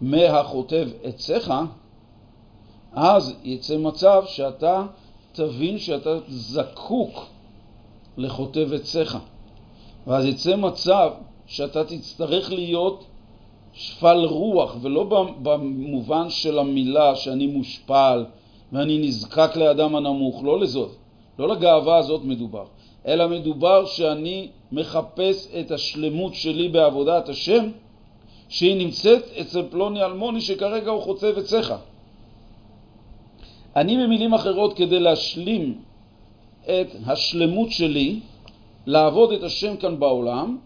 מהחוטב עציך, אז יצא מצב שאתה תבין שאתה זקוק לחוטב עציך. ואז יצא מצב שאתה תצטרך להיות שפל רוח, ולא במובן של המילה שאני מושפל ואני נזקק לאדם הנמוך, לא לזאת, לא לגאווה הזאת מדובר, אלא מדובר שאני מחפש את השלמות שלי בעבודת השם, שהיא נמצאת אצל פלוני אלמוני שכרגע הוא חוצב עציך. אני במילים אחרות, כדי להשלים את השלמות שלי, לעבוד את השם כאן בעולם,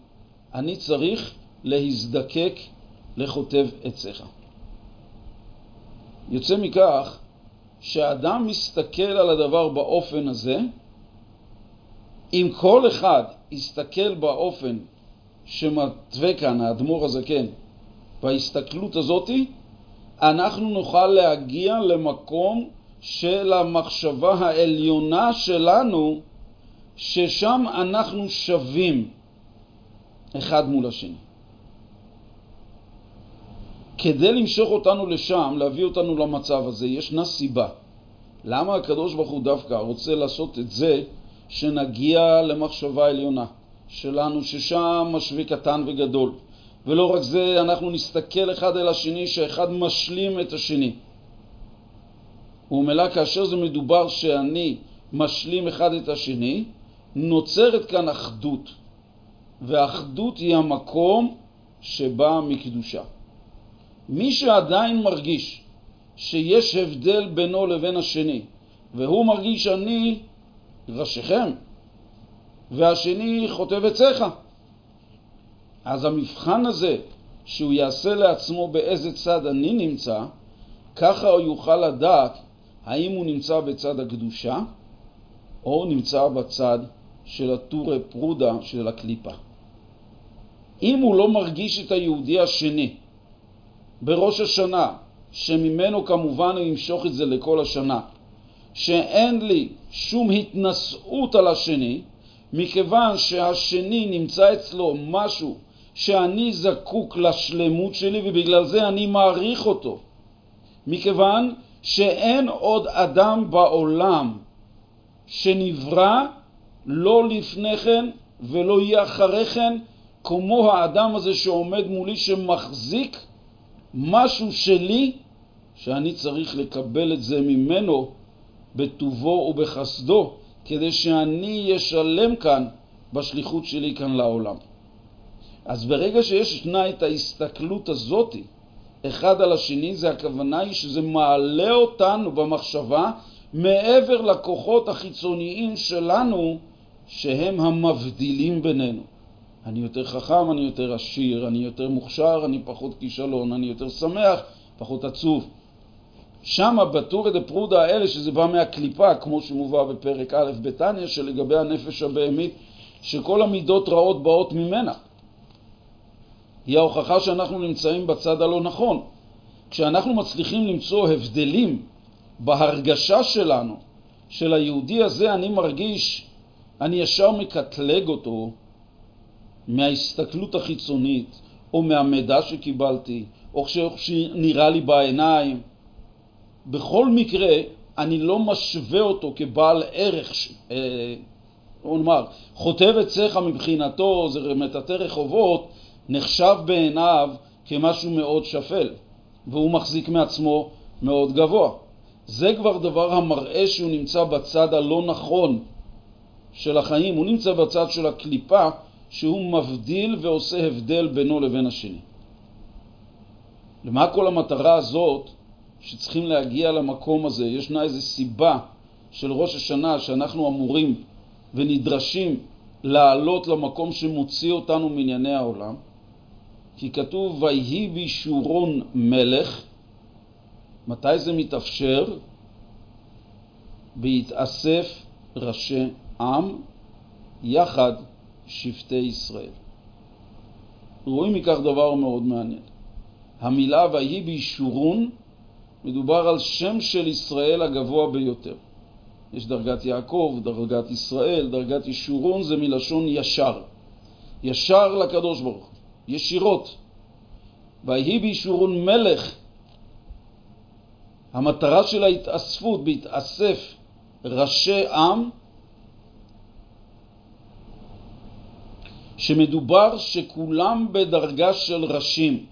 אני צריך להזדקק לכותב עציך. יוצא מכך שאדם מסתכל על הדבר באופן הזה, אם כל אחד יסתכל באופן שמתווה כאן האדמו"ר הזקן, בהסתכלות הזאתי, אנחנו נוכל להגיע למקום של המחשבה העליונה שלנו, ששם אנחנו שווים אחד מול השני. כדי למשוך אותנו לשם, להביא אותנו למצב הזה, ישנה סיבה. למה הקדוש ברוך הוא דווקא רוצה לעשות את זה, שנגיע למחשבה עליונה שלנו, ששם משווה קטן וגדול. ולא רק זה, אנחנו נסתכל אחד אל השני, שאחד משלים את השני. וממילא כאשר זה מדובר שאני משלים אחד את השני, נוצרת כאן אחדות. והאחדות היא המקום שבא מקדושה. מי שעדיין מרגיש שיש הבדל בינו לבין השני, והוא מרגיש אני ראשיכם, והשני חוטב עציך, אז המבחן הזה, שהוא יעשה לעצמו באיזה צד אני נמצא, ככה הוא יוכל לדעת האם הוא נמצא בצד הקדושה, או נמצא בצד של הטורי פרודה של הקליפה. אם הוא לא מרגיש את היהודי השני בראש השנה, שממנו כמובן הוא ימשוך את זה לכל השנה, שאין לי שום התנשאות על השני, מכיוון שהשני נמצא אצלו משהו שאני זקוק לשלמות שלי ובגלל זה אני מעריך אותו. מכיוון שאין עוד אדם בעולם שנברא לא לפני כן ולא יהיה אחרי כן כמו האדם הזה שעומד מולי שמחזיק משהו שלי שאני צריך לקבל את זה ממנו בטובו ובחסדו כדי שאני אשלם כאן בשליחות שלי כאן לעולם. אז ברגע שישנה את ההסתכלות הזאת אחד על השני, זה הכוונה היא שזה מעלה אותנו במחשבה מעבר לכוחות החיצוניים שלנו שהם המבדילים בינינו. אני יותר חכם, אני יותר עשיר, אני יותר מוכשר, אני פחות כישלון, אני יותר שמח, פחות עצוב. שם בטורי דה פרודה האלה, שזה בא מהקליפה, כמו שמובא בפרק א' בתניא, שלגבי הנפש הבהמית, שכל המידות רעות באות ממנה. היא ההוכחה שאנחנו נמצאים בצד הלא נכון. כשאנחנו מצליחים למצוא הבדלים בהרגשה שלנו, של היהודי הזה אני מרגיש, אני ישר מקטלג אותו מההסתכלות החיצונית, או מהמידע שקיבלתי, או שנראה לי בעיניים. בכל מקרה, אני לא משווה אותו כבעל ערך, אה, נאמר, חוטב עציך מבחינתו, זה מטאטא רחובות, נחשב בעיניו כמשהו מאוד שפל, והוא מחזיק מעצמו מאוד גבוה. זה כבר דבר המראה שהוא נמצא בצד הלא נכון של החיים, הוא נמצא בצד של הקליפה שהוא מבדיל ועושה הבדל בינו לבין השני. למה כל המטרה הזאת שצריכים להגיע למקום הזה? ישנה איזו סיבה של ראש השנה שאנחנו אמורים ונדרשים לעלות למקום שמוציא אותנו מענייני העולם, כי כתוב ויהי בישורון מלך, מתי זה מתאפשר? בהתאסף ראשי עם יחד שבטי ישראל. רואים מכך דבר מאוד מעניין. המילה ויהי בישורון מדובר על שם של ישראל הגבוה ביותר. יש דרגת יעקב, דרגת ישראל, דרגת ישורון זה מלשון ישר. ישר לקדוש ברוך הוא. ישירות. ויהי בישורון מלך, המטרה של ההתאספות, בהתאסף ראשי עם, שמדובר שכולם בדרגה של ראשים,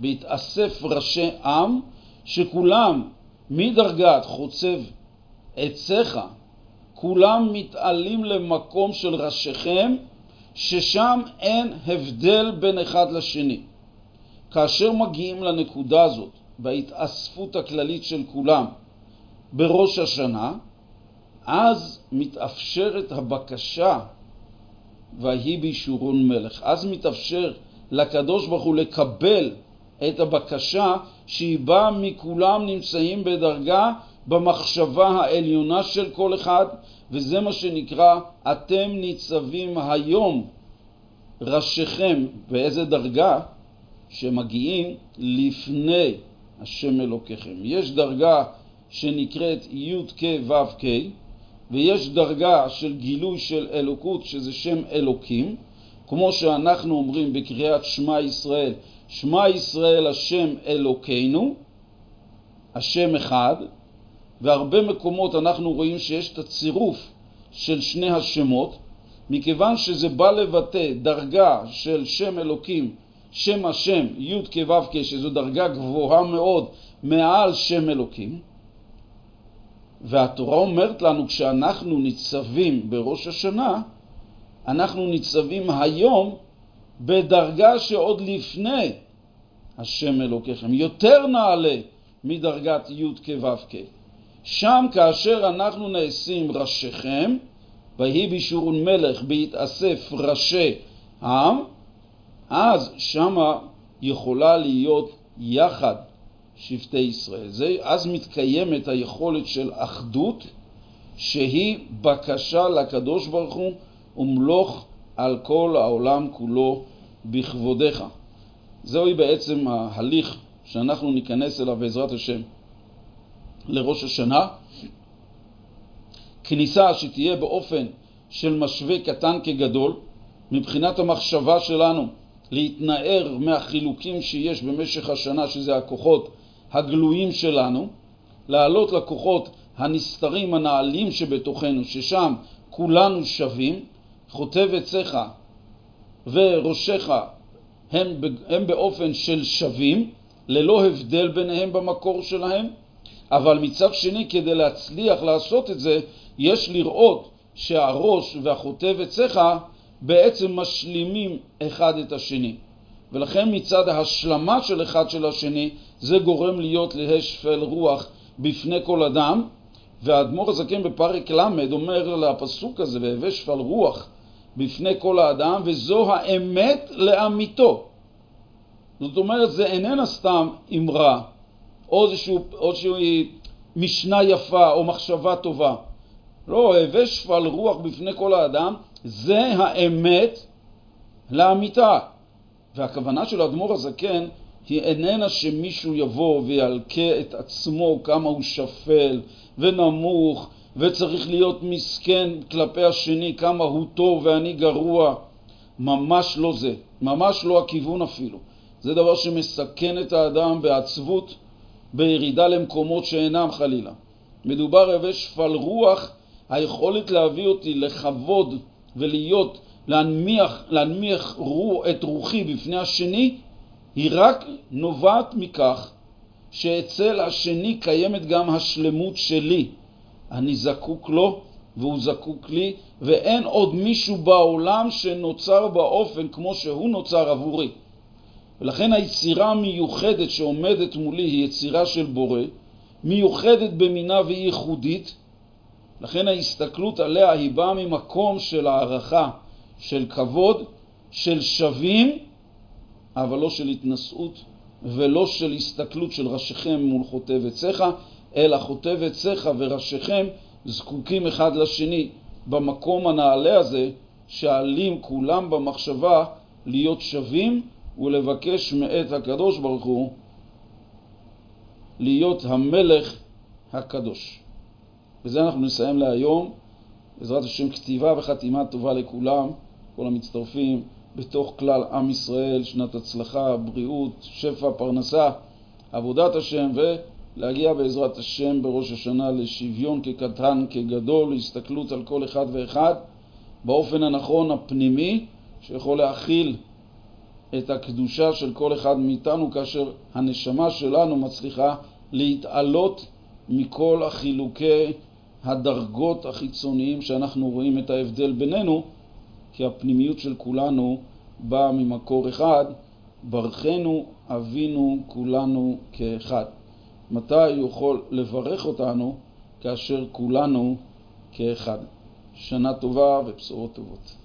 בהתאסף ראשי עם, שכולם מדרגת חוצב עציך, כולם מתעלים למקום של ראשיכם, ששם אין הבדל בין אחד לשני. כאשר מגיעים לנקודה הזאת, בהתאספות הכללית של כולם, בראש השנה, אז מתאפשרת הבקשה ויהי בישורון מלך. אז מתאפשר לקדוש ברוך הוא לקבל את הבקשה שהיא באה מכולם נמצאים בדרגה במחשבה העליונה של כל אחד, וזה מה שנקרא אתם ניצבים היום ראשיכם באיזה דרגה שמגיעים לפני השם אלוקיכם. יש דרגה שנקראת י' כ' ו' כ' ויש דרגה של גילוי של אלוקות שזה שם אלוקים, כמו שאנחנו אומרים בקריאת שמע ישראל, שמע ישראל השם אלוקינו, השם אחד, והרבה מקומות אנחנו רואים שיש את הצירוף של שני השמות, מכיוון שזה בא לבטא דרגה של שם אלוקים, שם השם, י' כו' כ', שזו דרגה גבוהה מאוד מעל שם אלוקים, והתורה אומרת לנו כשאנחנו ניצבים בראש השנה, אנחנו ניצבים היום בדרגה שעוד לפני השם אלוקיכם, יותר נעלה מדרגת י' כו' כ'. שם כאשר אנחנו נעשים ראשיכם, ויהי בישורון מלך בהתאסף ראשי עם, אז שמה יכולה להיות יחד שבטי ישראל. זה, אז מתקיימת היכולת של אחדות שהיא בקשה לקדוש ברוך הוא ומלוך על כל העולם כולו בכבודך. זוהי בעצם ההליך שאנחנו ניכנס אליו בעזרת השם לראש השנה. כניסה שתהיה באופן של משווה קטן כגדול, מבחינת המחשבה שלנו להתנער מהחילוקים שיש במשך השנה, שזה הכוחות הגלויים שלנו, לעלות לכוחות הנסתרים, הנעלים שבתוכנו, ששם כולנו שווים, חוטב עציך וראשך הם, הם באופן של שווים, ללא הבדל ביניהם במקור שלהם, אבל מצד שני, כדי להצליח לעשות את זה, יש לראות שהראש והחוטב עציך בעצם משלימים אחד את השני. ולכן מצד ההשלמה של אחד של השני, זה גורם להיות להשפל רוח בפני כל אדם. והאדמו"ר הזקן בפרק ל' אומר לפסוק הזה, והווה שפל רוח בפני כל האדם, וזו האמת לאמיתו. זאת אומרת, זה איננה סתם אמרה, או איזושהי משנה יפה או מחשבה טובה. לא, הווה שפל רוח בפני כל האדם, זה האמת לאמיתה. והכוונה של האדמו"ר הזקן היא איננה שמישהו יבוא וילקה את עצמו כמה הוא שפל ונמוך וצריך להיות מסכן כלפי השני, כמה הוא טוב ואני גרוע. ממש לא זה, ממש לא הכיוון אפילו. זה דבר שמסכן את האדם בעצבות, בירידה למקומות שאינם חלילה. מדובר הווה שפל רוח, היכולת להביא אותי לכבוד ולהיות, להנמיך, להנמיך רוח, את רוחי בפני השני, היא רק נובעת מכך שאצל השני קיימת גם השלמות שלי. אני זקוק לו והוא זקוק לי, ואין עוד מישהו בעולם שנוצר באופן כמו שהוא נוצר עבורי. ולכן היצירה המיוחדת שעומדת מולי היא יצירה של בורא, מיוחדת במינה והיא ייחודית, לכן ההסתכלות עליה היא באה ממקום של הערכה, של כבוד, של שווים, אבל לא של התנשאות ולא של הסתכלות של ראשיכם מול חוטב עציך, אלא חוטב עציך וראשיכם זקוקים אחד לשני במקום הנעלה הזה, שעלים כולם במחשבה להיות שווים ולבקש מאת הקדוש ברוך הוא להיות המלך הקדוש. בזה אנחנו נסיים להיום. בעזרת השם כתיבה וחתימה טובה לכולם, כל המצטרפים בתוך כלל עם ישראל, שנת הצלחה, בריאות, שפע, פרנסה, עבודת השם, ולהגיע בעזרת השם בראש השנה לשוויון כקטן, כגדול, להסתכלות על כל אחד ואחד באופן הנכון הפנימי, שיכול להכיל את הקדושה של כל אחד מאיתנו כאשר הנשמה שלנו מצליחה להתעלות מכל החילוקי הדרגות החיצוניים שאנחנו רואים את ההבדל בינינו, כי הפנימיות של כולנו באה ממקור אחד, ברכנו אבינו כולנו כאחד. מתי הוא יכול לברך אותנו? כאשר כולנו כאחד. שנה טובה ובשורות טובות.